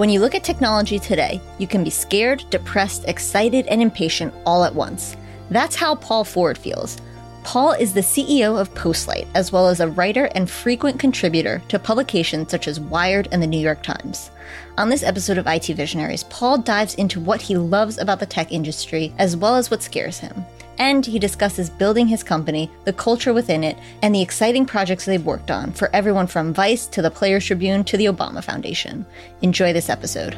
When you look at technology today, you can be scared, depressed, excited, and impatient all at once. That's how Paul Ford feels. Paul is the CEO of Postlight, as well as a writer and frequent contributor to publications such as Wired and the New York Times. On this episode of IT Visionaries, Paul dives into what he loves about the tech industry, as well as what scares him. And he discusses building his company, the culture within it, and the exciting projects they've worked on for everyone from Vice to the Players Tribune to the Obama Foundation. Enjoy this episode.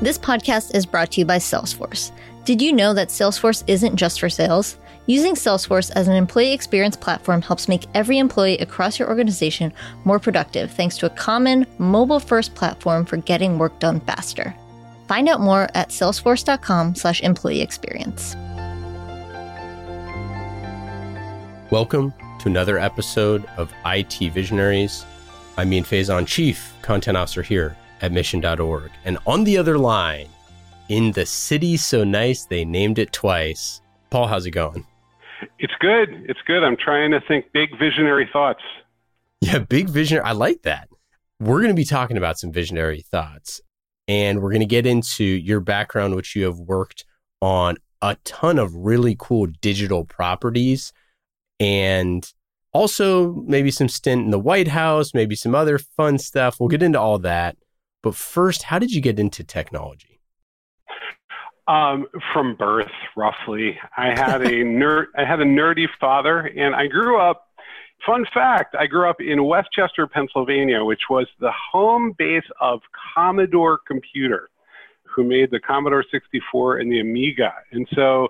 This podcast is brought to you by Salesforce. Did you know that Salesforce isn't just for sales? Using Salesforce as an employee experience platform helps make every employee across your organization more productive thanks to a common mobile first platform for getting work done faster. Find out more at salesforce.com/slash employee experience. Welcome to another episode of IT Visionaries. I'm Ian Faison, Chief Content Officer here at mission.org. And on the other line, in the city so nice they named it twice. Paul, how's it going? It's good. It's good. I'm trying to think big visionary thoughts. Yeah, big visionary. I like that. We're going to be talking about some visionary thoughts and we're going to get into your background, which you have worked on a ton of really cool digital properties and also maybe some stint in the White House, maybe some other fun stuff. We'll get into all that. But first, how did you get into technology? Um, from birth, roughly. I had a. I had a nerdy father, and I grew up. Fun fact: I grew up in West Chester, Pennsylvania, which was the home base of Commodore Computer, who made the Commodore 64 and the Amiga, and so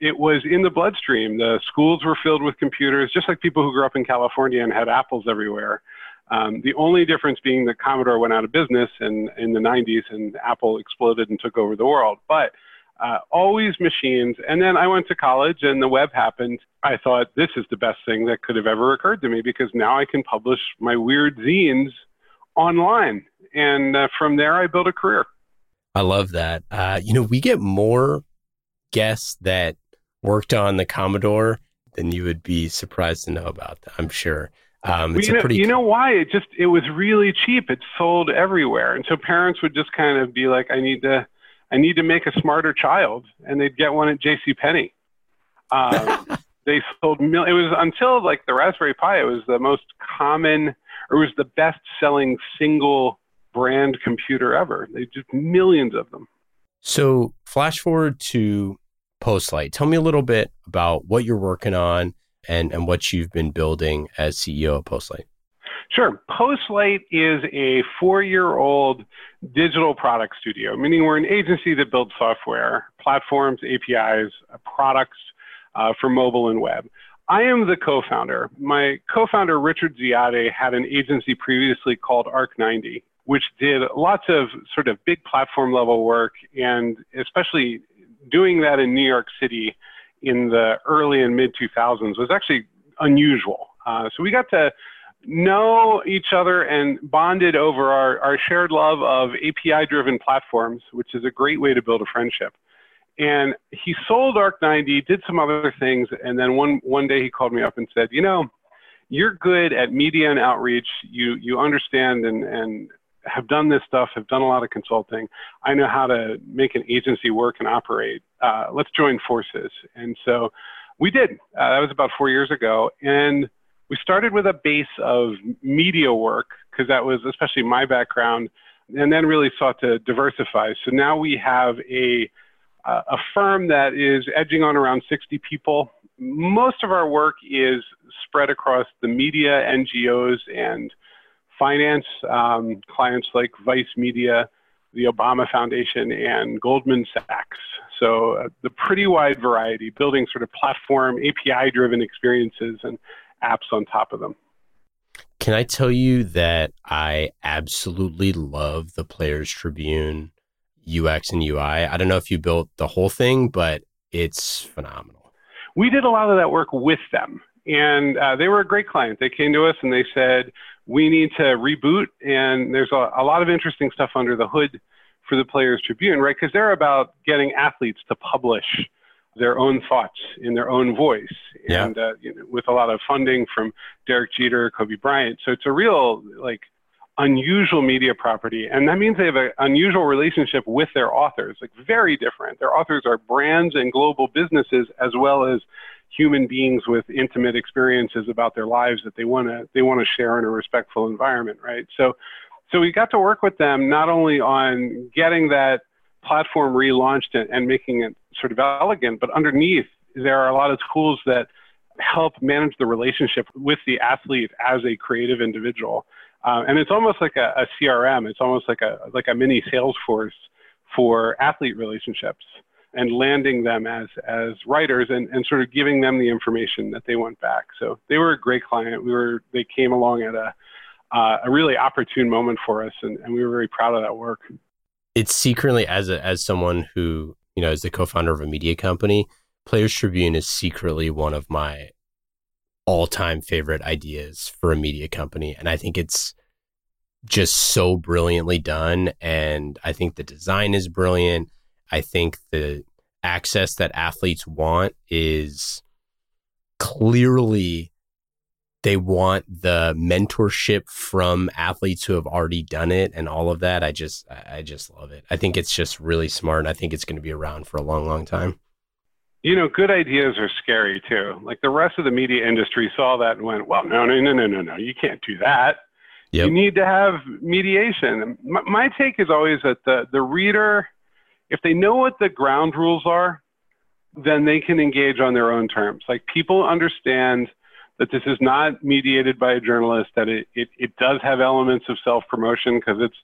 it was in the bloodstream. The schools were filled with computers, just like people who grew up in California and had apples everywhere. Um, the only difference being that Commodore went out of business in, in the 90s and Apple exploded and took over the world. But uh, always machines. And then I went to college and the web happened. I thought this is the best thing that could have ever occurred to me because now I can publish my weird zines online. And uh, from there, I built a career. I love that. Uh, you know, we get more guests that worked on the Commodore than you would be surprised to know about. I'm sure. Um, well, you, know, pretty... you know why? It just it was really cheap. It sold everywhere, and so parents would just kind of be like, "I need to." I need to make a smarter child, and they'd get one at J.C. Penney. Um, they sold mil- it was until like the Raspberry Pi. It was the most common, or it was the best-selling single brand computer ever. They just millions of them. So, flash forward to Postlight. Tell me a little bit about what you're working on and and what you've been building as CEO of Postlight. Sure. Postlight is a four year old digital product studio, meaning we're an agency that builds software, platforms, APIs, uh, products uh, for mobile and web. I am the co founder. My co founder, Richard Ziade, had an agency previously called Arc90, which did lots of sort of big platform level work, and especially doing that in New York City in the early and mid 2000s was actually unusual. Uh, so we got to know each other and bonded over our, our shared love of API driven platforms, which is a great way to build a friendship. And he sold Arc90, did some other things, and then one, one day he called me up and said, You know, you're good at media and outreach. You, you understand and, and have done this stuff, have done a lot of consulting. I know how to make an agency work and operate. Uh, let's join forces. And so we did. Uh, that was about four years ago. And we started with a base of media work because that was especially my background, and then really sought to diversify. So now we have a a firm that is edging on around 60 people. Most of our work is spread across the media, NGOs, and finance um, clients like Vice Media, the Obama Foundation, and Goldman Sachs. So uh, the pretty wide variety, building sort of platform API-driven experiences and apps on top of them. Can I tell you that I absolutely love the Players Tribune UX and UI? I don't know if you built the whole thing, but it's phenomenal. We did a lot of that work with them, and uh, they were a great client. They came to us and they said, We need to reboot, and there's a, a lot of interesting stuff under the hood for the Players Tribune, right? Because they're about getting athletes to publish their own thoughts in their own voice, yeah. and uh, you know, with a lot of funding from Derek Jeter, Kobe Bryant. So it's a real like unusual media property. And that means they have an unusual relationship with their authors, like very different. Their authors are brands and global businesses as well as human beings with intimate experiences about their lives that they want to they want to share in a respectful environment, right? So so we got to work with them not only on getting that platform relaunched and, and making it sort of elegant, but underneath there are a lot of tools that help manage the relationship with the athlete as a creative individual. Uh, and it's almost like a, a, CRM. It's almost like a like a mini Salesforce for athlete relationships and landing them as as writers and, and sort of giving them the information that they want back. So they were a great client. We were they came along at a uh, a really opportune moment for us, and, and we were very proud of that work. It's secretly as a, as someone who you know is the co-founder of a media company. Players Tribune is secretly one of my all-time favorite ideas for a media company, and I think it's just so brilliantly done. And I think the design is brilliant. I think the access that athletes want is clearly they want the mentorship from athletes who have already done it and all of that. I just I just love it. I think it's just really smart and I think it's going to be around for a long long time. You know, good ideas are scary too. Like the rest of the media industry saw that and went, "Well, no, no, no, no, no, no. You can't do that." Yep. You need to have mediation. My, my take is always that the the reader if they know what the ground rules are, then they can engage on their own terms. Like people understand that this is not mediated by a journalist, that it, it, it does have elements of self promotion because it's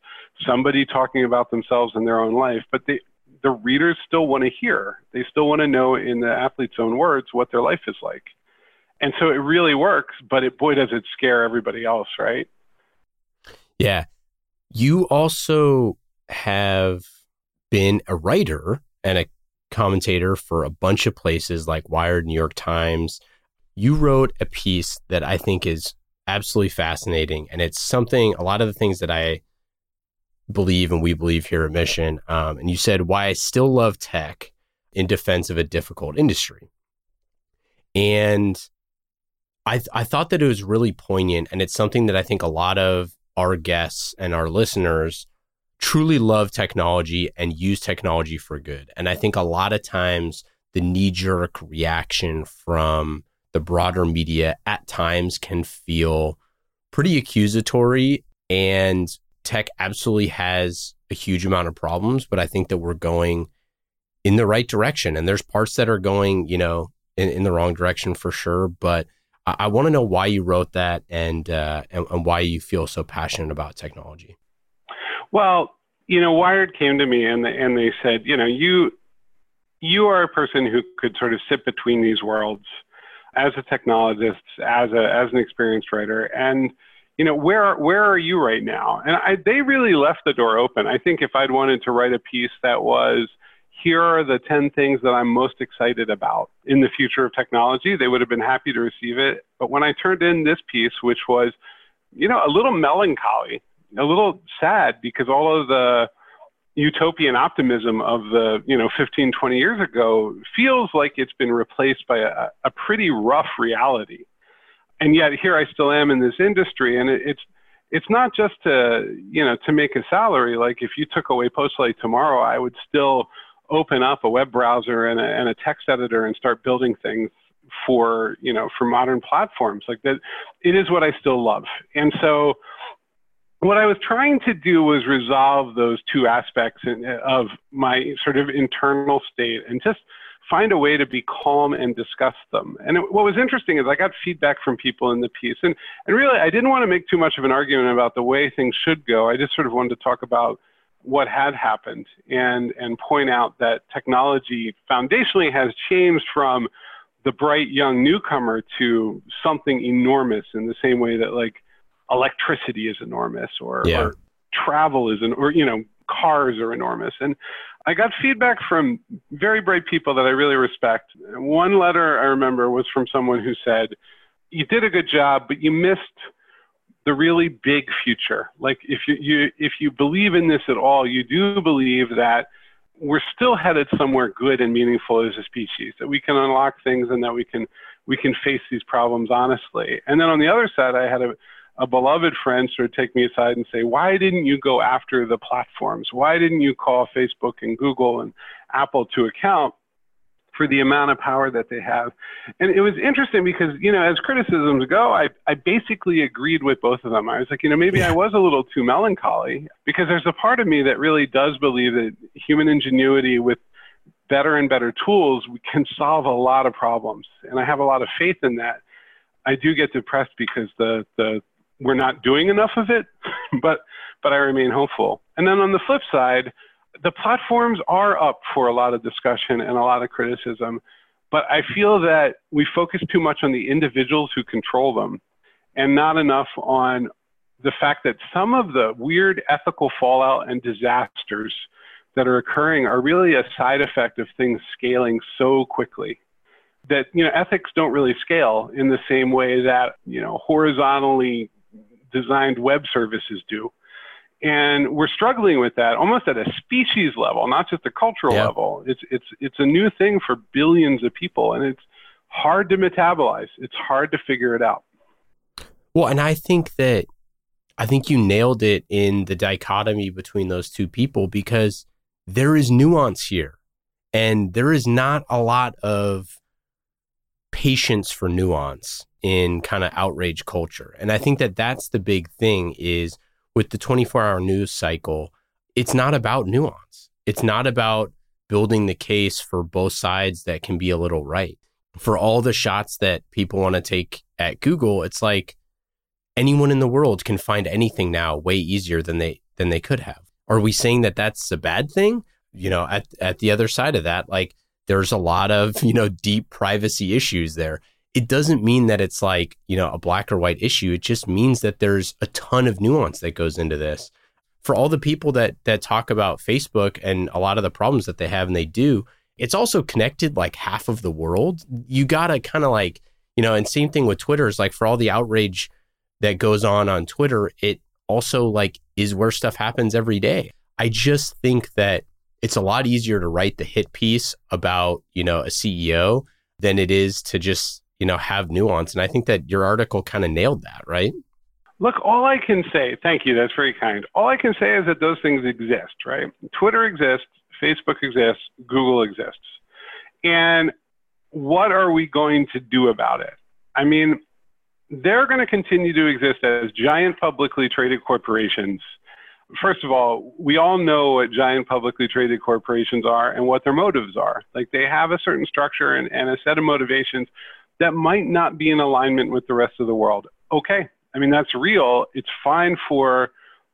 somebody talking about themselves in their own life, but they, the readers still want to hear. They still want to know in the athlete's own words what their life is like. And so it really works, but it, boy, does it scare everybody else, right? Yeah. You also have been a writer and a commentator for a bunch of places like Wired, New York Times. You wrote a piece that I think is absolutely fascinating. And it's something, a lot of the things that I believe and we believe here at Mission. Um, and you said, why I still love tech in defense of a difficult industry. And I, th- I thought that it was really poignant. And it's something that I think a lot of our guests and our listeners truly love technology and use technology for good. And I think a lot of times the knee jerk reaction from the broader media at times can feel pretty accusatory. And tech absolutely has a huge amount of problems, but I think that we're going in the right direction. And there's parts that are going, you know, in, in the wrong direction for sure. But I, I want to know why you wrote that and, uh, and, and why you feel so passionate about technology. Well, you know, Wired came to me and and they said, you know, you you are a person who could sort of sit between these worlds as a technologist, as a as an experienced writer, and you know, where where are you right now? And I, they really left the door open. I think if I'd wanted to write a piece that was here are the 10 things that I'm most excited about in the future of technology, they would have been happy to receive it. But when I turned in this piece, which was, you know, a little melancholy a little sad because all of the utopian optimism of the you know 15 20 years ago feels like it's been replaced by a, a pretty rough reality. And yet here i still am in this industry and it, it's it's not just to you know to make a salary. Like if you took away postlight tomorrow i would still open up a web browser and a, and a text editor and start building things for you know for modern platforms. Like that it is what i still love. And so what I was trying to do was resolve those two aspects of my sort of internal state and just find a way to be calm and discuss them. And what was interesting is I got feedback from people in the piece. And, and really, I didn't want to make too much of an argument about the way things should go. I just sort of wanted to talk about what had happened and, and point out that technology foundationally has changed from the bright young newcomer to something enormous in the same way that, like, electricity is enormous or, yeah. or travel is an, or, you know, cars are enormous. And I got feedback from very bright people that I really respect. One letter I remember was from someone who said, you did a good job, but you missed the really big future. Like if you, you if you believe in this at all, you do believe that we're still headed somewhere good and meaningful as a species, that we can unlock things and that we can we can face these problems honestly. And then on the other side, I had a a beloved friend sort of take me aside and say, why didn't you go after the platforms? Why didn't you call Facebook and Google and Apple to account for the amount of power that they have? And it was interesting because, you know, as criticisms go, I, I basically agreed with both of them. I was like, you know, maybe I was a little too melancholy because there's a part of me that really does believe that human ingenuity with better and better tools we can solve a lot of problems. And I have a lot of faith in that. I do get depressed because the, the we're not doing enough of it, but but I remain hopeful. And then on the flip side, the platforms are up for a lot of discussion and a lot of criticism, but I feel that we focus too much on the individuals who control them and not enough on the fact that some of the weird ethical fallout and disasters that are occurring are really a side effect of things scaling so quickly that you know ethics don't really scale in the same way that you know horizontally designed web services do. And we're struggling with that almost at a species level, not just a cultural yeah. level. It's, it's, it's a new thing for billions of people, and it's hard to metabolize. It's hard to figure it out. Well, and I think that I think you nailed it in the dichotomy between those two people because there is nuance here. And there is not a lot of patience for nuance in kind of outrage culture. And I think that that's the big thing is with the 24 hour news cycle, it's not about nuance. It's not about building the case for both sides that can be a little right. For all the shots that people want to take at Google, it's like anyone in the world can find anything now way easier than they than they could have. Are we saying that that's a bad thing? You know, at at the other side of that, like there's a lot of, you know, deep privacy issues there it doesn't mean that it's like, you know, a black or white issue. It just means that there's a ton of nuance that goes into this. For all the people that that talk about Facebook and a lot of the problems that they have and they do, it's also connected like half of the world. You got to kind of like, you know, and same thing with Twitter is like for all the outrage that goes on on Twitter, it also like is where stuff happens every day. I just think that it's a lot easier to write the hit piece about, you know, a CEO than it is to just you know, have nuance. And I think that your article kind of nailed that, right? Look, all I can say, thank you, that's very kind. All I can say is that those things exist, right? Twitter exists, Facebook exists, Google exists. And what are we going to do about it? I mean, they're going to continue to exist as giant publicly traded corporations. First of all, we all know what giant publicly traded corporations are and what their motives are. Like they have a certain structure and, and a set of motivations that might not be in alignment with the rest of the world. Okay, I mean, that's real. It's fine for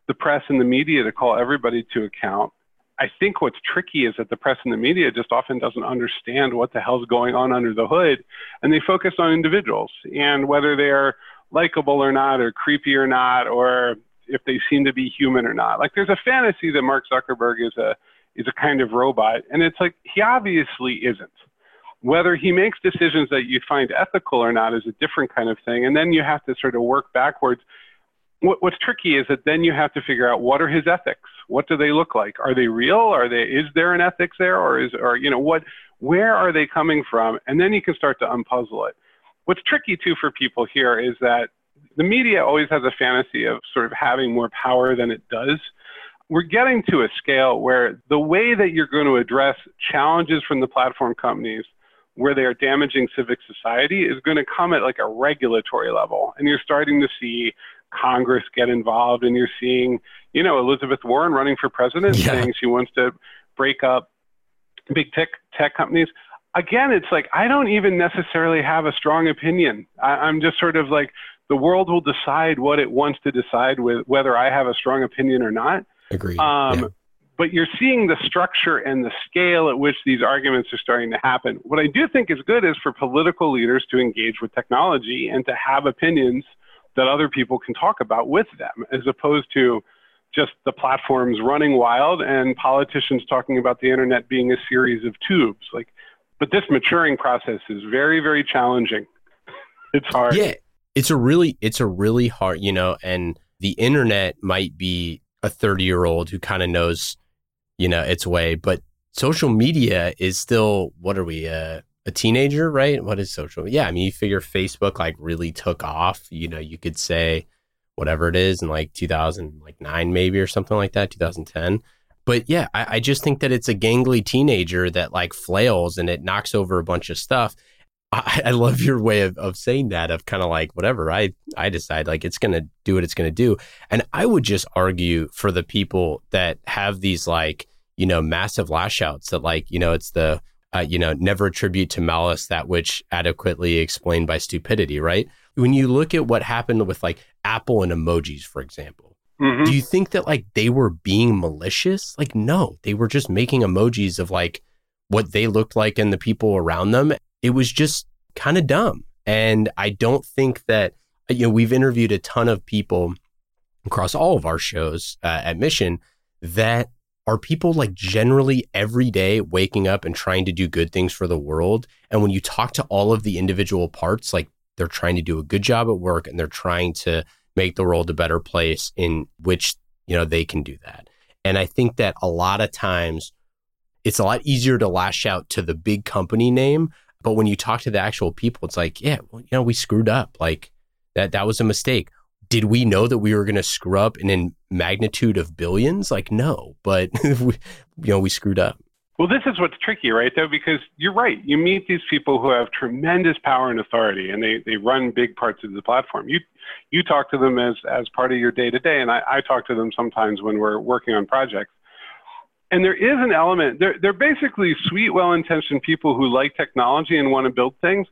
the press and the media to call everybody to account. I think what's tricky is that the press and the media just often doesn't understand what the hell's going on under the hood, and they focus on individuals and whether they're likable or not, or creepy or not, or if they seem to be human or not. Like there's a fantasy that Mark Zuckerberg is a is a kind of robot, and it's like he obviously isn't. Whether he makes decisions that you find ethical or not is a different kind of thing. And then you have to sort of work backwards. What, what's tricky is that then you have to figure out what are his ethics? What do they look like? Are they real? Are they, is there an ethics there? Or is, or, you know, what, where are they coming from? And then you can start to unpuzzle it. What's tricky too for people here is that the media always has a fantasy of sort of having more power than it does we're getting to a scale where the way that you're going to address challenges from the platform companies where they are damaging civic society is going to come at like a regulatory level. And you're starting to see Congress get involved, and you're seeing, you know, Elizabeth Warren running for president yeah. saying she wants to break up big tech tech companies. Again, it's like I don't even necessarily have a strong opinion. I, I'm just sort of like the world will decide what it wants to decide with whether I have a strong opinion or not. Agreed. Um, yeah but you're seeing the structure and the scale at which these arguments are starting to happen. What I do think is good is for political leaders to engage with technology and to have opinions that other people can talk about with them, as opposed to just the platforms running wild and politicians talking about the internet being a series of tubes. Like, but this maturing process is very, very challenging. it's hard. Yeah, it's a really, it's a really hard, you know, and the internet might be a 30 year old who kind of knows you know, its way. But social media is still, what are we, uh, a teenager, right? What is social? Yeah, I mean, you figure Facebook like really took off. You know, you could say whatever it is in like 2009 maybe or something like that 2010 but yeah I, I just think that it's a gangly teenager that like flails and it knocks over a bunch of stuff I, I love your way of, of saying that of kind of like whatever I I decide like it's gonna do what it's gonna do. And I would just argue for the people that have these like, you know, massive lash outs that like, you know, it's the uh, you know, never attribute to malice that which adequately explained by stupidity, right? When you look at what happened with like Apple and emojis, for example, mm-hmm. do you think that like they were being malicious? Like, no, they were just making emojis of like what they looked like and the people around them it was just kind of dumb. And I don't think that, you know, we've interviewed a ton of people across all of our shows uh, at Mission that are people like generally every day waking up and trying to do good things for the world. And when you talk to all of the individual parts, like they're trying to do a good job at work and they're trying to make the world a better place in which, you know, they can do that. And I think that a lot of times it's a lot easier to lash out to the big company name but when you talk to the actual people, it's like, yeah, well, you know, we screwed up. Like that that was a mistake. Did we know that we were going to screw up in magnitude of billions? Like no, but we, you know, we screwed up. Well, this is what's tricky, right? Though, because you're right. You meet these people who have tremendous power and authority, and they, they run big parts of the platform. You you talk to them as as part of your day to day, and I, I talk to them sometimes when we're working on projects and there is an element they're, they're basically sweet well-intentioned people who like technology and want to build things.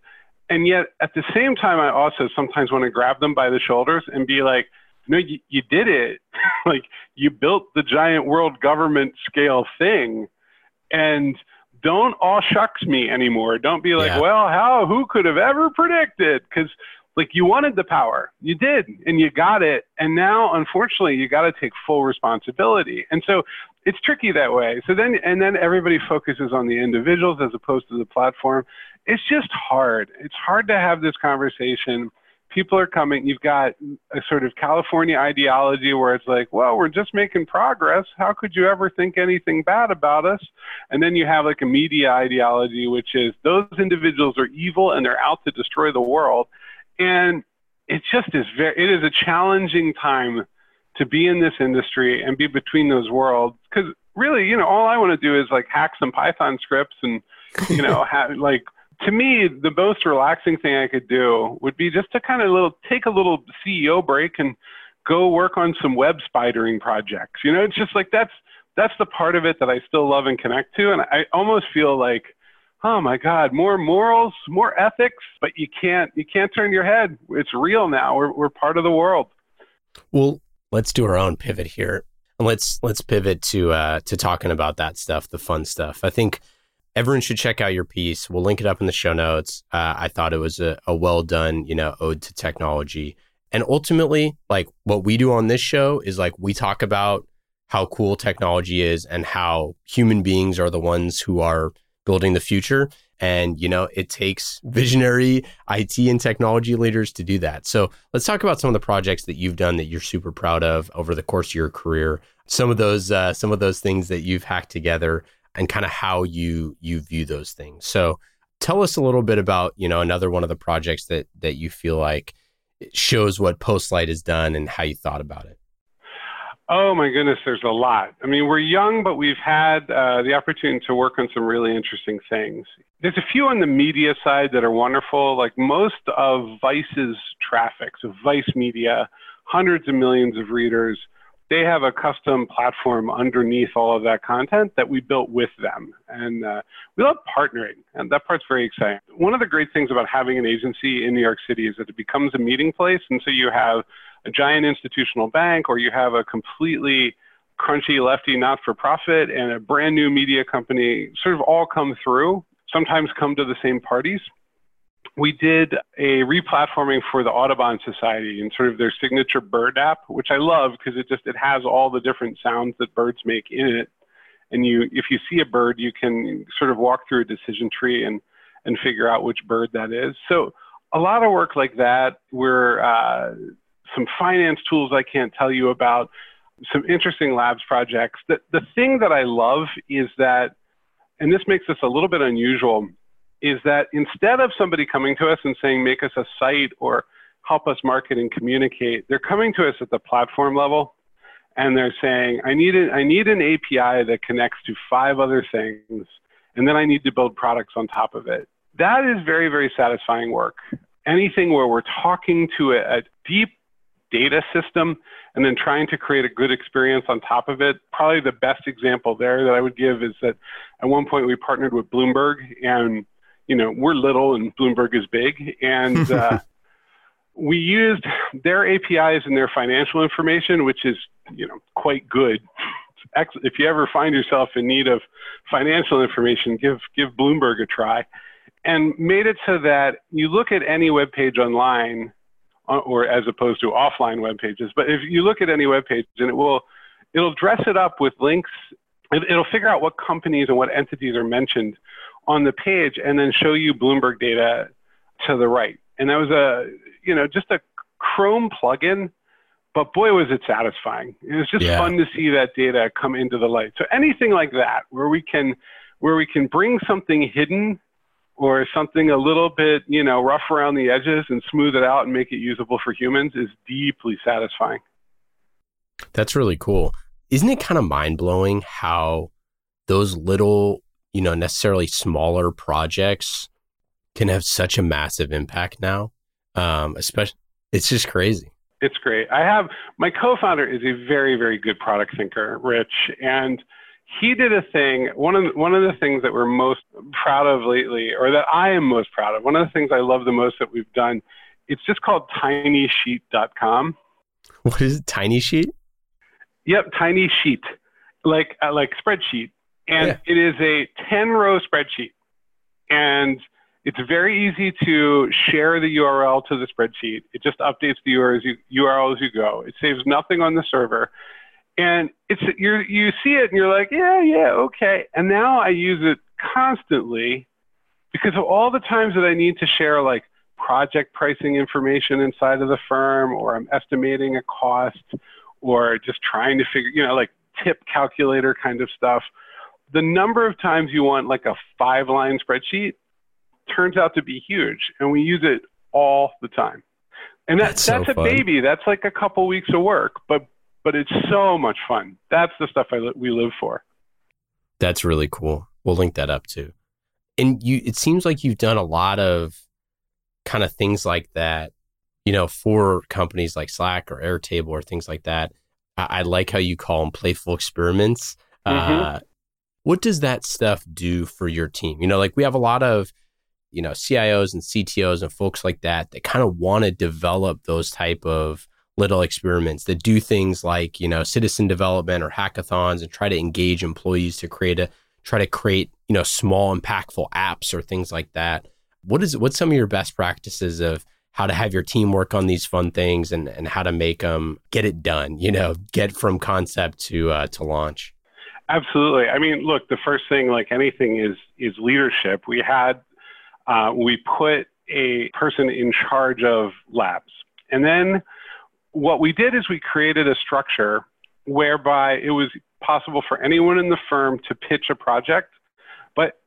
And yet at the same time i also sometimes want to grab them by the shoulders and be like no you, you did it. Like you built the giant world government scale thing. And don't all shucks me anymore. Don't be like yeah. well how who could have ever predicted? Because like you wanted the power you did and you got it and now unfortunately you got to take full responsibility and so it's tricky that way. So then, and then everybody focuses on the individuals as opposed to the platform. It's just hard. It's hard to have this conversation. People are coming. You've got a sort of California ideology where it's like, well, we're just making progress. How could you ever think anything bad about us? And then you have like a media ideology, which is those individuals are evil and they're out to destroy the world. And it just is very, it is a challenging time to be in this industry and be between those worlds. Because really, you know, all I want to do is like hack some Python scripts and, you know, have, like to me, the most relaxing thing I could do would be just to kind of little take a little CEO break and go work on some web spidering projects. You know, it's just like that's that's the part of it that I still love and connect to, and I almost feel like, oh my God, more morals, more ethics, but you can't you can't turn your head. It's real now. We're we're part of the world. Well, let's do our own pivot here. And let's let's pivot to uh, to talking about that stuff, the fun stuff. I think everyone should check out your piece. We'll link it up in the show notes. Uh, I thought it was a, a well done, you know, ode to technology. And ultimately, like what we do on this show is like we talk about how cool technology is and how human beings are the ones who are building the future. And, you know, it takes visionary IT and technology leaders to do that. So let's talk about some of the projects that you've done that you're super proud of over the course of your career. Some of those, uh, some of those things that you've hacked together and kind of how you, you view those things. So tell us a little bit about, you know, another one of the projects that, that you feel like shows what Postlight has done and how you thought about it. Oh my goodness, there's a lot. I mean, we're young, but we've had uh, the opportunity to work on some really interesting things. There's a few on the media side that are wonderful. Like most of Vice's traffic, so Vice Media, hundreds of millions of readers, they have a custom platform underneath all of that content that we built with them. And uh, we love partnering, and that part's very exciting. One of the great things about having an agency in New York City is that it becomes a meeting place. And so you have a giant institutional bank or you have a completely crunchy lefty not for profit and a brand new media company sort of all come through, sometimes come to the same parties. We did a replatforming for the Audubon Society and sort of their signature bird app, which I love because it just it has all the different sounds that birds make in it. And you if you see a bird, you can sort of walk through a decision tree and and figure out which bird that is. So a lot of work like that. We're uh, some finance tools I can't tell you about, some interesting labs projects. The, the thing that I love is that, and this makes this a little bit unusual, is that instead of somebody coming to us and saying, make us a site or help us market and communicate, they're coming to us at the platform level and they're saying, I need, a, I need an API that connects to five other things, and then I need to build products on top of it. That is very, very satisfying work. Anything where we're talking to a, a deep data system and then trying to create a good experience on top of it. Probably the best example there that I would give is that at one point we partnered with Bloomberg and you know we're little and Bloomberg is big and uh, we used their APIs and their financial information, which is you know quite good. If you ever find yourself in need of financial information, give give Bloomberg a try, and made it so that you look at any web page online Uh, or as opposed to offline web pages. But if you look at any web page, and it will it'll dress it up with links. It, it'll figure out what companies and what entities are mentioned on the page, and then show you Bloomberg data to the right. And that was a you know just a Chrome plugin, but boy was it satisfying. It was just yeah. fun to see that data come into the light. So anything like that, where we can where we can bring something hidden or something a little bit, you know, rough around the edges and smooth it out and make it usable for humans is deeply satisfying. That's really cool. Isn't it kind of mind blowing how those little, you know, necessarily smaller projects can have such a massive impact now? Um, especially, it's just crazy. It's great. I have my co-founder is a very, very good product thinker, Rich, and he did a thing. One of one of the things that we're most proud of lately, or that I am most proud of, one of the things I love the most that we've done, it's just called TinySheet.com. What is it? Tiny Sheet? Yep, Tiny Sheet, like uh, like spreadsheet, and yeah. it is a ten row spreadsheet, and it's very easy to share the URL to the spreadsheet. It just updates the URL as you go. It saves nothing on the server and it's you you see it and you're like yeah yeah okay. And now i use it constantly because of all the times that i need to share like project pricing information inside of the firm or i'm estimating a cost or just trying to figure you know like tip calculator kind of stuff. The number of times you want like a five line spreadsheet turns out to be huge and we use it all the time. And that, that's, that's, so a baby. That's like a couple weeks of work but but it's so much fun. That's the stuff I li- we live for. That's really cool. We'll link that up too. And you, it seems like you've done a lot of kind of things like that, you know, for companies like Slack or Airtable or things like that. I, I like how you call them playful experiments. Mm-hmm. Uh, what does that stuff do for your team? You know, like we have a lot of, you know, CIOs and CTOs and folks like that that kind of want to develop those type of little experiments that do things like you know citizen development or hackathons and try to engage employees to create a try to create you know small impactful apps or things like that. What is what's some of your best practices of how to have your team work on these fun things and, and how to make them get it done you know get from concept to uh, to launch? Absolutely. I mean look the first thing like anything is is leadership. We had uh, we put a person in charge of labs. And then what we did is we created a structure whereby it was possible for anyone in the firm to pitch a project, but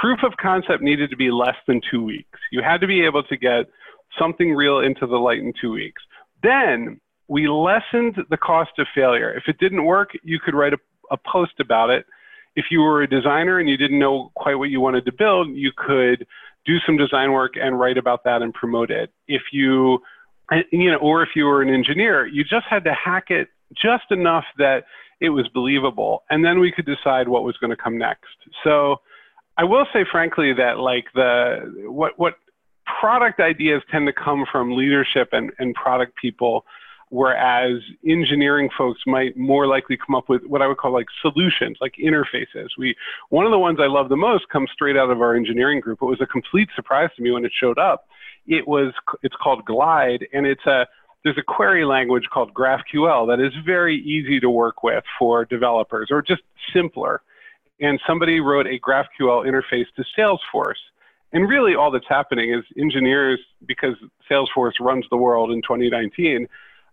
proof of concept needed to be less than two weeks. You had to be able to get something real into the light in two weeks. Then we lessened the cost of failure. If it didn't work, you could write a, a post about it. If you were a designer and you didn't know quite what you wanted to build, you could do some design work and write about that and promote it. If you you know, or if you were an engineer, you just had to hack it just enough that it was believable, and then we could decide what was going to come next. So, I will say frankly that like the what what product ideas tend to come from leadership and, and product people, whereas engineering folks might more likely come up with what I would call like solutions, like interfaces. We one of the ones I love the most comes straight out of our engineering group. It was a complete surprise to me when it showed up it was it's called Glide, and it's a there's a query language called GraphQL that is very easy to work with for developers, or just simpler. And somebody wrote a GraphQL interface to Salesforce. And really, all that's happening is engineers, because Salesforce runs the world in 2019,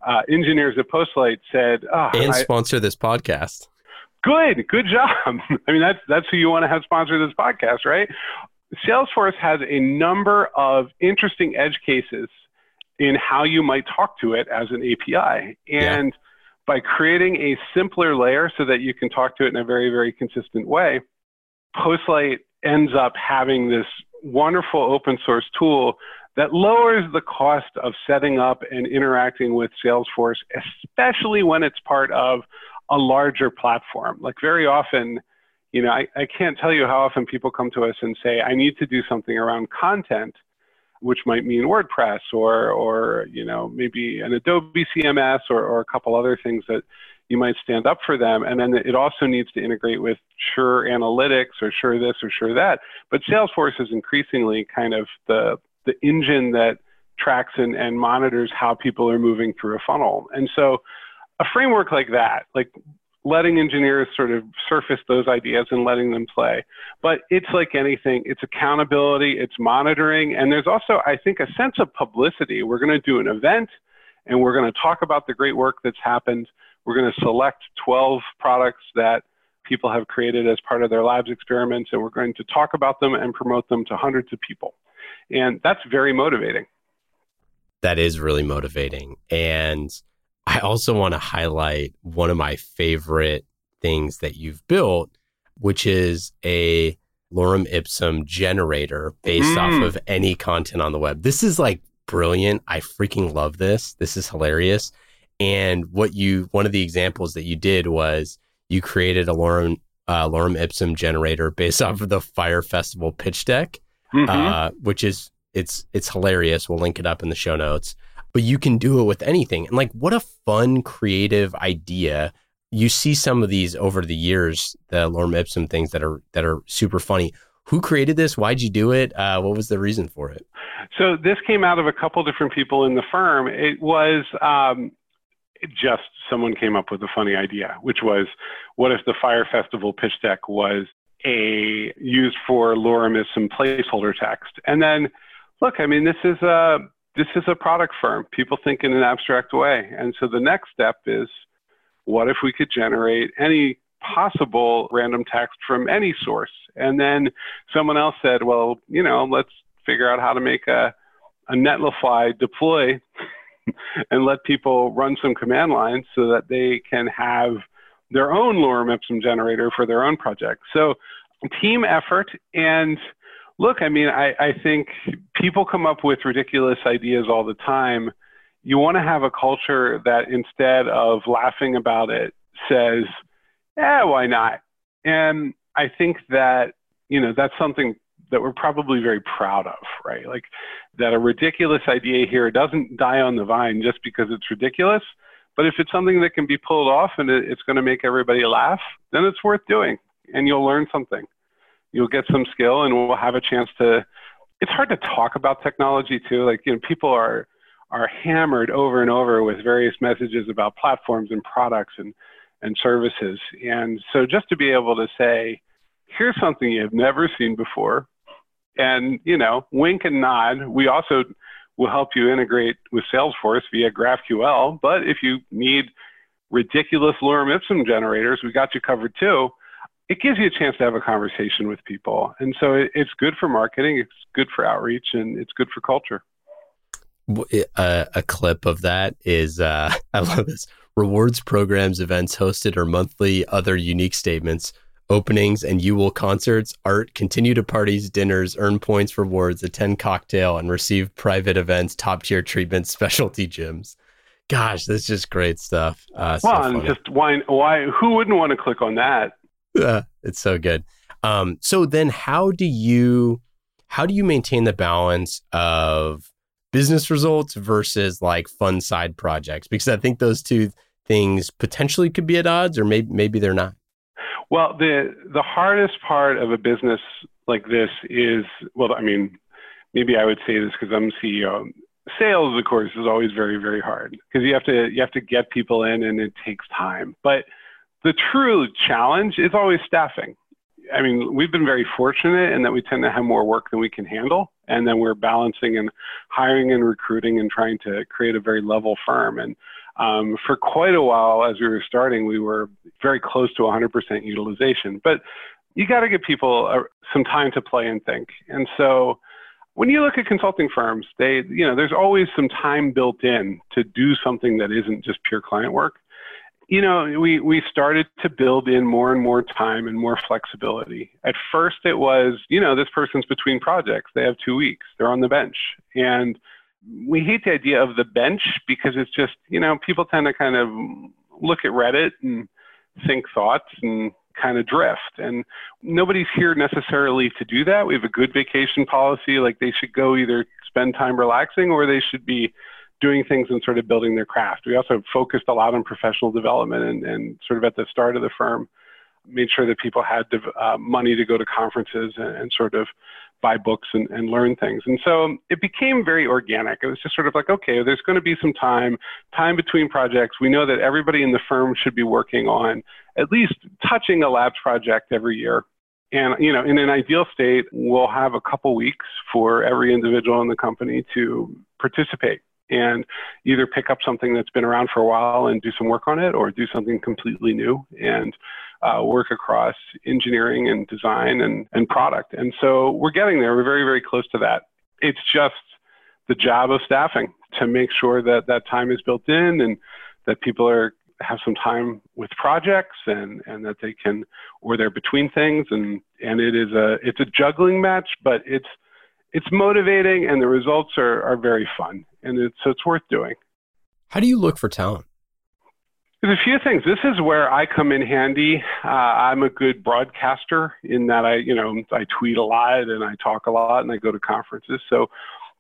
uh, engineers at Postlight said, oh, "And I, sponsor this podcast." Good, good job. I mean, that's that's who you want to have sponsor this podcast, right? Salesforce has a number of interesting edge cases in how you might talk to it as an API. And yeah. by creating a simpler layer so that you can talk to it in a very, very consistent way, Postlight ends up having this wonderful open source tool that lowers the cost of setting up and interacting with Salesforce, especially when it's part of a larger platform. Like very often, you know, I, I can't tell you how often people come to us and say, I need to do something around content, which might mean WordPress or, or you know, maybe an Adobe CMS or, or a couple other things that you might stand up for them. And then it also needs to integrate with Sure Analytics or Sure this or Sure that. But Salesforce is increasingly kind of the, the engine that tracks and, and monitors how people are moving through a funnel. And so a framework like that, like letting engineers sort of surface those ideas and letting them play. But it's like anything, it's accountability, it's monitoring, and there's also, I think, a sense of publicity. We're going to do an event and we're going to talk about the great work that's happened. We're going to select 12 products that people have created as part of their labs experiments, and we're going to talk about them and promote them to hundreds of people. And that's very motivating. That is really motivating. And I also want to highlight one of my favorite things that you've built, which is a lorem ipsum generator based mm. off of any content on the web. This is like brilliant. I freaking love this. This is hilarious. And what you, one of the examples that you did was you created a lorem, uh, lorem ipsum generator based off of the Fyre Festival pitch deck, mm-hmm. uh, which is it's it's hilarious. We'll link it up in the show notes but you can do it with anything. And like, what a fun, creative idea. You see some of these over the years, the Lorem Ipsum things that are that are super funny. Who created this? Why'd you do it? Uh, what was the reason for it? So this came out of a couple different people in the firm. It was um, just someone came up with a funny idea, which was, what if the Fyre Festival pitch deck was a used for lorem ipsum placeholder text? And then, look, I mean, this is a this is a product firm. People think in an abstract way. And so the next step is what if we could generate any possible random text from any source? And then someone else said, well, you know, let's figure out how to make a, a Netlify deploy and let people run some command lines so that they can have their own lorem ipsum generator for their own project. So team effort and Look, I mean, I, I think people come up with ridiculous ideas all the time. You want to have a culture that instead of laughing about it says, yeah, why not? And I think that, you know, that's something that we're probably very proud of, right? Like that a ridiculous idea here doesn't die on the vine just because it's ridiculous. But if it's something that can be pulled off and it's going to make everybody laugh, then it's worth doing and you'll learn something you'll get some skill and we'll have a chance to it's hard to talk about technology too. Like you know people are are hammered over and over with various messages about platforms and products and and services. And so just to be able to say here's something you've never seen before. And you know wink and nod we also will help you integrate with salesforce via graphql. But if you need ridiculous lorem ipsum generators we got you covered too it gives you a chance to have a conversation with people. And so it, it's good for marketing, it's good for outreach, and it's good for culture. A, a clip of that is uh, I love this rewards programs, events hosted, or monthly other unique statements, openings, and you will concerts, art, continue to parties, dinners, earn points, rewards, attend cocktail, and receive private events, top tier treatments, specialty gyms. Gosh, that's just great stuff. Uh, well, so and just why, why, who wouldn't want to click on that? It's so good. Um, so then how do you how do you maintain the balance of business results versus like fun side projects? Because I think those two things potentially could be at odds or maybe maybe they're not. Well, the the hardest part of a business like this is well, I mean, maybe I would say this because I'm CEO. Sales, of course, is always very, very hard because you have to you have to get people in and it takes time. But the true challenge is always staffing. I mean, we've been very fortunate in that we tend to have more work than we can handle. And then we're balancing and hiring and recruiting and trying to create a very level firm. And um, for quite a while, as we were starting, we were very close to 100% utilization. But you got to give people uh, some time to play and think. And so when you look at consulting firms, they, you know, there's always some time built in to do something that isn't just pure client work. You know, we, we started to build in more and more time and more flexibility. At first, it was, you know, this person's between projects. They have two weeks. They're on the bench. And we hate the idea of the bench because it's just, you know, people tend to kind of look at Reddit and think thoughts and kind of drift. And nobody's here necessarily to do that. We have a good vacation policy. Like they should go either spend time relaxing or they should be doing things and sort of building their craft. We also focused a lot on professional development and, and sort of at the start of the firm made sure that people had uh, money to go to conferences and, and sort of buy books and, and, learn things. And so it became very organic. It was just sort of like, okay, there's going to be some time, time between projects. We know that everybody in the firm should be working on at least touching a labs project every year. And, you know, in an ideal state, we'll have a couple weeks for every individual in the company to participate and either pick up something that's been around for a while and do some work on it or do something completely new and uh, work across engineering and design and, and product. And so we're getting there. We're very, very close to that. It's just the job of staffing to make sure that that time is built in and that people are have some time with projects and, and that they can or they're between things and, and it is a it's a juggling match, but it's it's motivating and the results are, are very fun and it's it's worth doing. How do you look for talent? There's a few things. This is where I come in handy. Uh, I'm a good broadcaster in that I, you know, I tweet a lot and I talk a lot and I go to conferences. So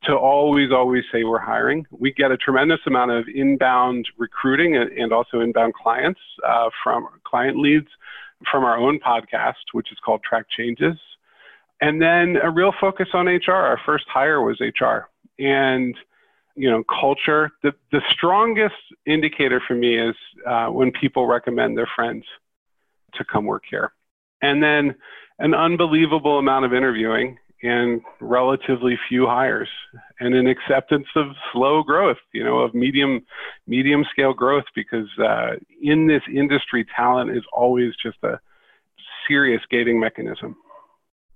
to always, always say we're hiring, we get a tremendous amount of inbound recruiting and, also inbound clients uh, from client leads from our own podcast, which is called Track Changes. And then a real focus on HR. Our first hire was HR. And you know, culture. The, the strongest indicator for me is uh, when people recommend their friends to come work here. And then an unbelievable amount of interviewing and relatively few hires and an acceptance of slow growth, you know, of medium, medium scale growth because uh, in this industry, talent is always just a serious gating mechanism.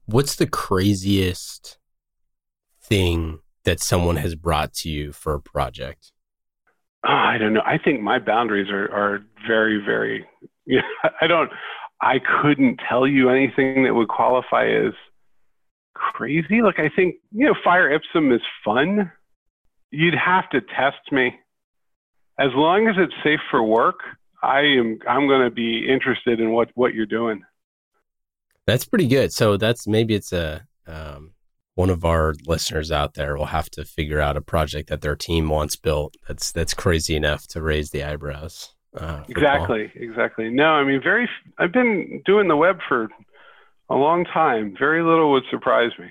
What's the craziest thing that someone has brought to you for a project? Oh, I don't know. I think my boundaries are, are very, very, you know, I don't, I couldn't tell you anything that would qualify as crazy. Like, I think, you know, Fyre Ipsum is fun. You'd have to test me. As long as it's safe for work, I am, I'm going to be interested in what, what you're doing. That's pretty good. So that's maybe it's a, um, one of our listeners out there will have to figure out a project that their team wants built that's that's crazy enough to raise the eyebrows. Uh, exactly, Paul. exactly. No, I mean, very. I've been doing the web for a long time. Very little would surprise me.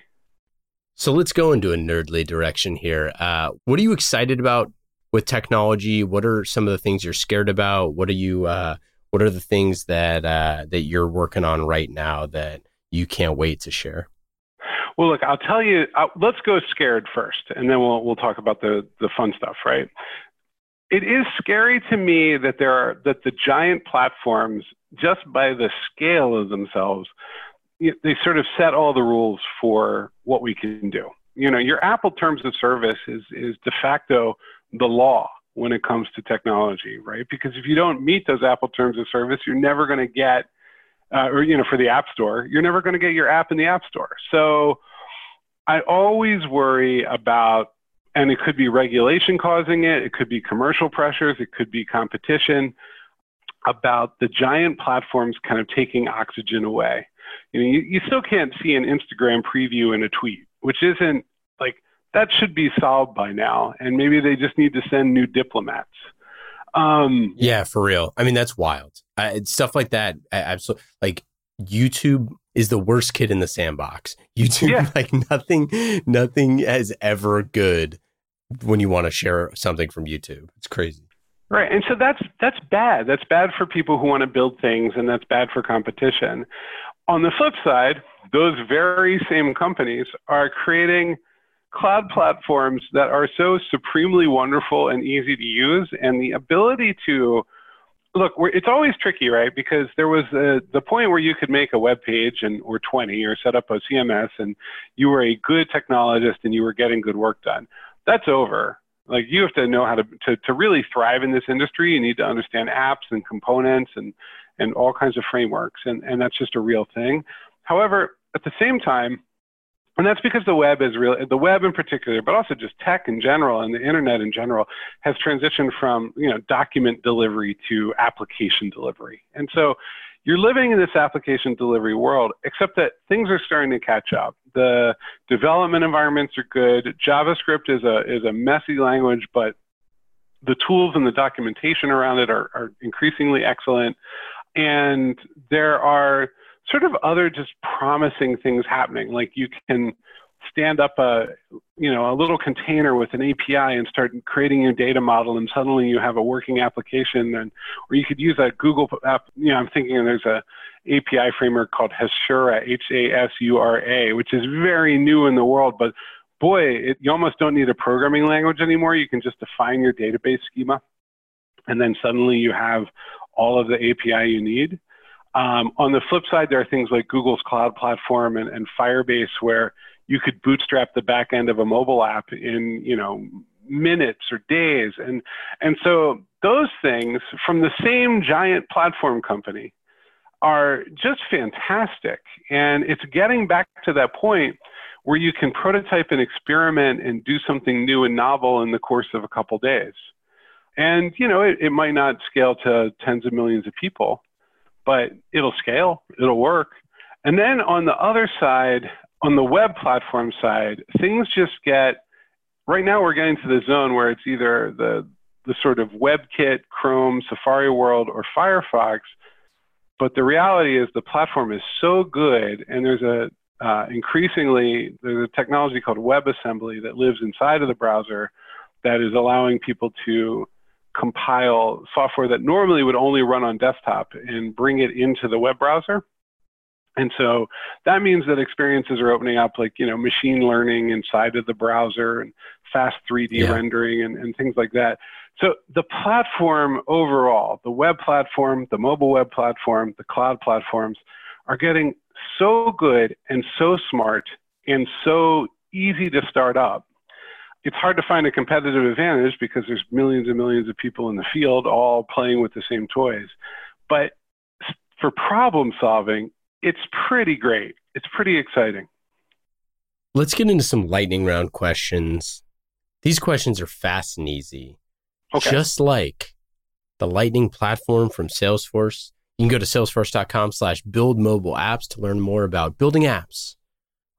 So let's go into a nerdly direction here. Uh, what are you excited about with technology? What are some of the things you're scared about? What are you? Uh, what are the things that uh, that you're working on right now that you can't wait to share? Well, look, I'll tell you. I'll, let's go scared first, and then we'll we'll talk about the the fun stuff, right? It is scary to me that there are that the giant platforms, just by the scale of themselves, they sort of set all the rules for what we can do. You know, your Apple terms of service is is de facto the law when it comes to technology, right? Because if you don't meet those Apple terms of service, you're never going to get uh, or you know for the app store you're never going to get your app in the app store. So i always worry about and it could be regulation causing it it could be commercial pressures it could be competition about the giant platforms kind of taking oxygen away. You know you, you still can't see an instagram preview in a tweet which isn't like that should be solved by now and maybe they just need to send new diplomats um, yeah, for real. I mean, that's wild. Uh, stuff like that. Absolutely. Like YouTube is the worst kid in the sandbox. YouTube, yeah. like nothing, nothing is ever good when you want to share something from YouTube. It's crazy. Right, and so that's that's bad. That's bad for people who want to build things, and that's bad for competition. On the flip side, those very same companies are creating cloud platforms that are so supremely wonderful and easy to use, and the ability to look, it's always tricky, right? Because there was a, the point where you could make a web page and or 20 or set up a CMS, and you were a good technologist and you were getting good work done. That's over. Like you have to know how to, to, to really thrive in this industry. You need to understand apps and components and, and all kinds of frameworks. And, and that's just a real thing. However, at the same time, and that's because the web is real, the web in particular, but also just tech in general and the internet in general has transitioned from, you know, document delivery to application delivery. And so you're living in this application delivery world, except that things are starting to catch up. The development environments are good. JavaScript is a, is a messy language, but the tools and the documentation around it are, are increasingly excellent. And there are, sort of other just promising things happening. Like you can stand up a you know a little container with an API and start creating your data model, and suddenly you have a working application. And or you could use a Google app. You know, I'm thinking there's a API framework called Hasura, H-A-S-U-R-A, which is very new in the world, but boy, it, you almost don't need a programming language anymore. You can just define your database schema, and then suddenly you have all of the API you need. Um, on the flip side, there are things like Google's cloud platform and, and Firebase where you could bootstrap the back end of a mobile app in, you know, minutes or days. And, and so those things from the same giant platform company are just fantastic. And it's getting back to that point where you can prototype and experiment and do something new and novel in the course of a couple days. And, you know, it, it might not scale to tens of millions of people, but it'll scale, it'll work. And then on the other side, on the web platform side, things just get right now we're getting to the zone where it's either the the sort of WebKit, Chrome, Safari World, or Firefox. But the reality is the platform is so good, and there's a uh, increasingly there's a technology called WebAssembly that lives inside of the browser that is allowing people to compile software that normally would only run on desktop and bring it into the web browser. And so that means that experiences are opening up like, you know, machine learning inside of the browser and fast 3D yeah. rendering and, and things like that. So the platform overall, the web platform, the mobile web platform, the cloud platforms are getting so good and so smart and so easy to start up it's hard to find a competitive advantage because there's millions and millions of people in the field all playing with the same toys. But for problem solving, it's pretty great. It's pretty exciting. Let's get into some lightning round questions. These questions are fast and easy. Okay. Just like the Lightning platform from Salesforce. You can go to salesforce.com slash build mobile apps to learn more about building apps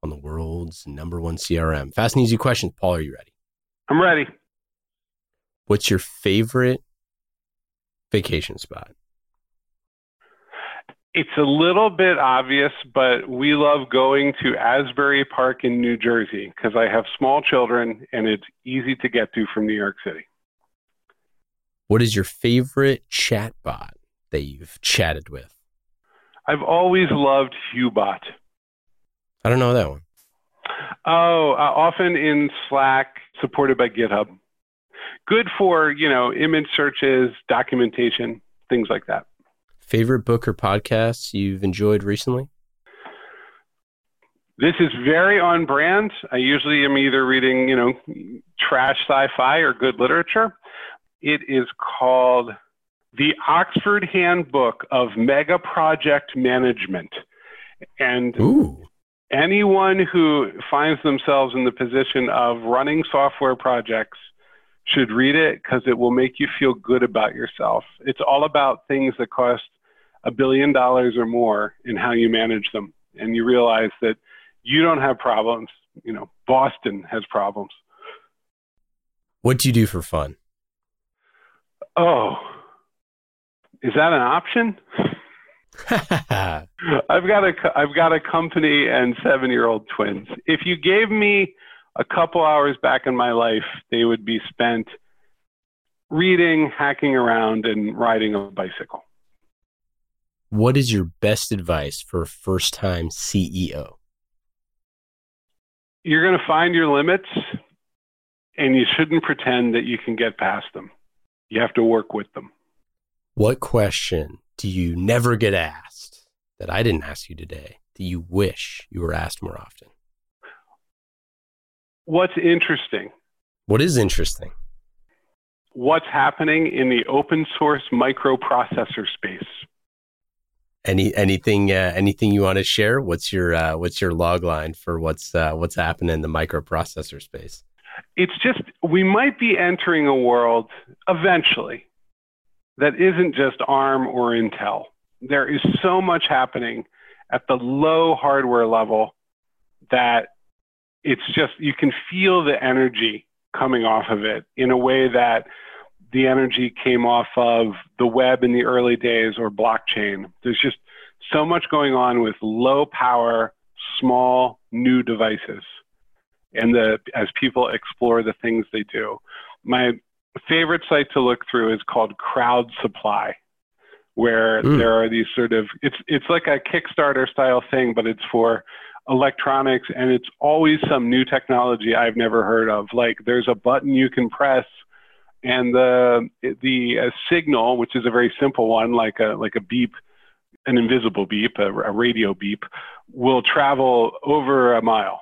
on the world's number one CRM. Fast and easy questions. Paul, are you ready? I'm ready. What's your favorite vacation spot? It's a little bit obvious, but we love going to Asbury Park in New Jersey because I have small children and it's easy to get to from New York City. What is your favorite chatbot that you've chatted with? I've always loved Hubot. I don't know that one. Oh, uh, often in Slack, supported by GitHub. Good for, you know, image searches, documentation, things like that. Favorite book or podcasts you've enjoyed recently? This is very on brand. I usually am either reading, you know, trash sci-fi or good literature. It is called The Oxford Handbook of Mega Project Management. And Ooh anyone who finds themselves in the position of running software projects should read it because it will make you feel good about yourself. It's all about things that cost a billion dollars or more and how you manage them. And you realize that you don't have problems. You know, Boston has problems. What do you do for fun? Oh, is that an option? I've got a I've got a company and seven year old twins. If you gave me a couple hours back in my life, they would be spent reading, hacking around, and riding a bicycle. What is your best advice for a first time CEO? You're going to find your limits, and you shouldn't pretend that you can get past them. You have to work with them. What question do you never get asked that I didn't ask you today that you wish you were asked more often? What's interesting? What is interesting? What's happening in the open source microprocessor space? Any anything uh, anything you want to share? What's your uh, what's your log line for what's uh, what's happening in the microprocessor space? It's just we might be entering a world eventually that isn't just ARM or Intel. There is so much happening at the low hardware level that it's just, you can feel the energy coming off of it in a way that the energy came off of the web in the early days or blockchain. There's just so much going on with low power, small, new devices. And the, as people explore the things they do. My favorite site to look through is called Crowd Supply, where mm. there are these sort of it's it's like a Kickstarter style thing, but it's for electronics and it's always some new technology I've never heard of. Like there's a button you can press and the the uh, signal, which is a very simple one, like a like a beep, an invisible beep, a, a radio beep, will travel over a mile.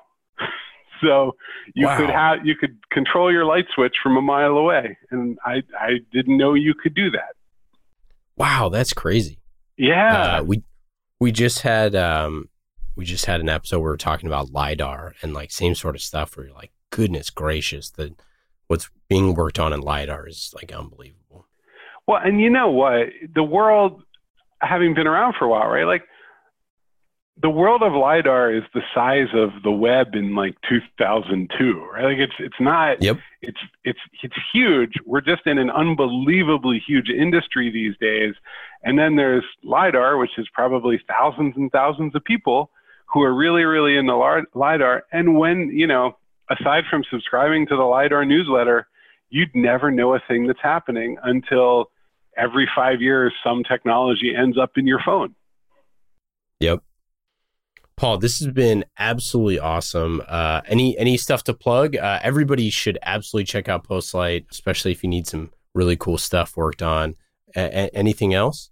So you wow. could have you could control your light switch from a mile away, and I I didn't know you could do that. Wow, that's crazy. Yeah, uh, we we just had um we just had an episode where we are talking about lidar and like same sort of stuff where you're like, goodness gracious, that what's being worked on in lidar is like unbelievable. Well, and you know what, the world having been around for a while, right? Like the world of lidar is the size of the web in like 2002 right? Like it's it's not yep. it's it's it's huge. We're just in an unbelievably huge industry these days. And then there's lidar which is probably thousands and thousands of people who are really really in the lidar. And when you know aside from subscribing to the lidar newsletter you'd never know a thing that's happening until every 5 years some technology ends up in your phone. Yep Paul, this has been absolutely awesome. Uh, any any stuff to plug? Uh, everybody should absolutely check out Postlight, especially if you need some really cool stuff worked on. A- anything else?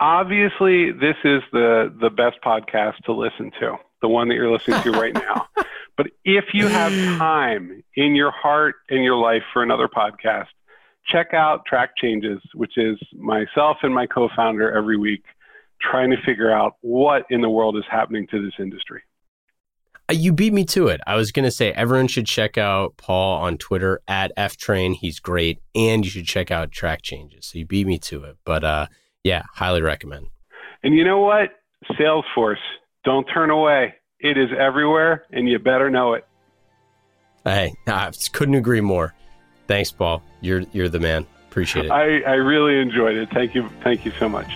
Obviously, this is the the best podcast to listen to, the one that you're listening to right now. But if you have time in your heart and your life for another podcast, check out Track Changes, which is myself and my co-founder every week trying to figure out what in the world is happening to this industry. Uh, you beat me to it. I was going to say everyone should check out Paul on Twitter at ftrain. He's great. And you should check out Track Changes. So you beat me to it. But uh, yeah, highly recommend. And you know what? Salesforce, don't turn away. It is everywhere, and you better know it. Hey, I couldn't agree more. Thanks, Paul. You're you're the man. Appreciate it. I, I really enjoyed it. Thank you. Thank you so much.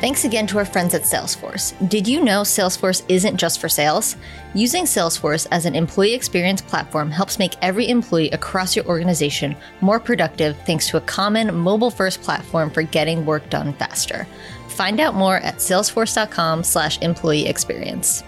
Thanks again to our friends at Salesforce. Did you know Salesforce isn't just for sales? Using Salesforce as an employee experience platform helps make every employee across your organization more productive thanks to a common mobile first platform for getting work done faster. Find out more at salesforce.com/slash employee experience.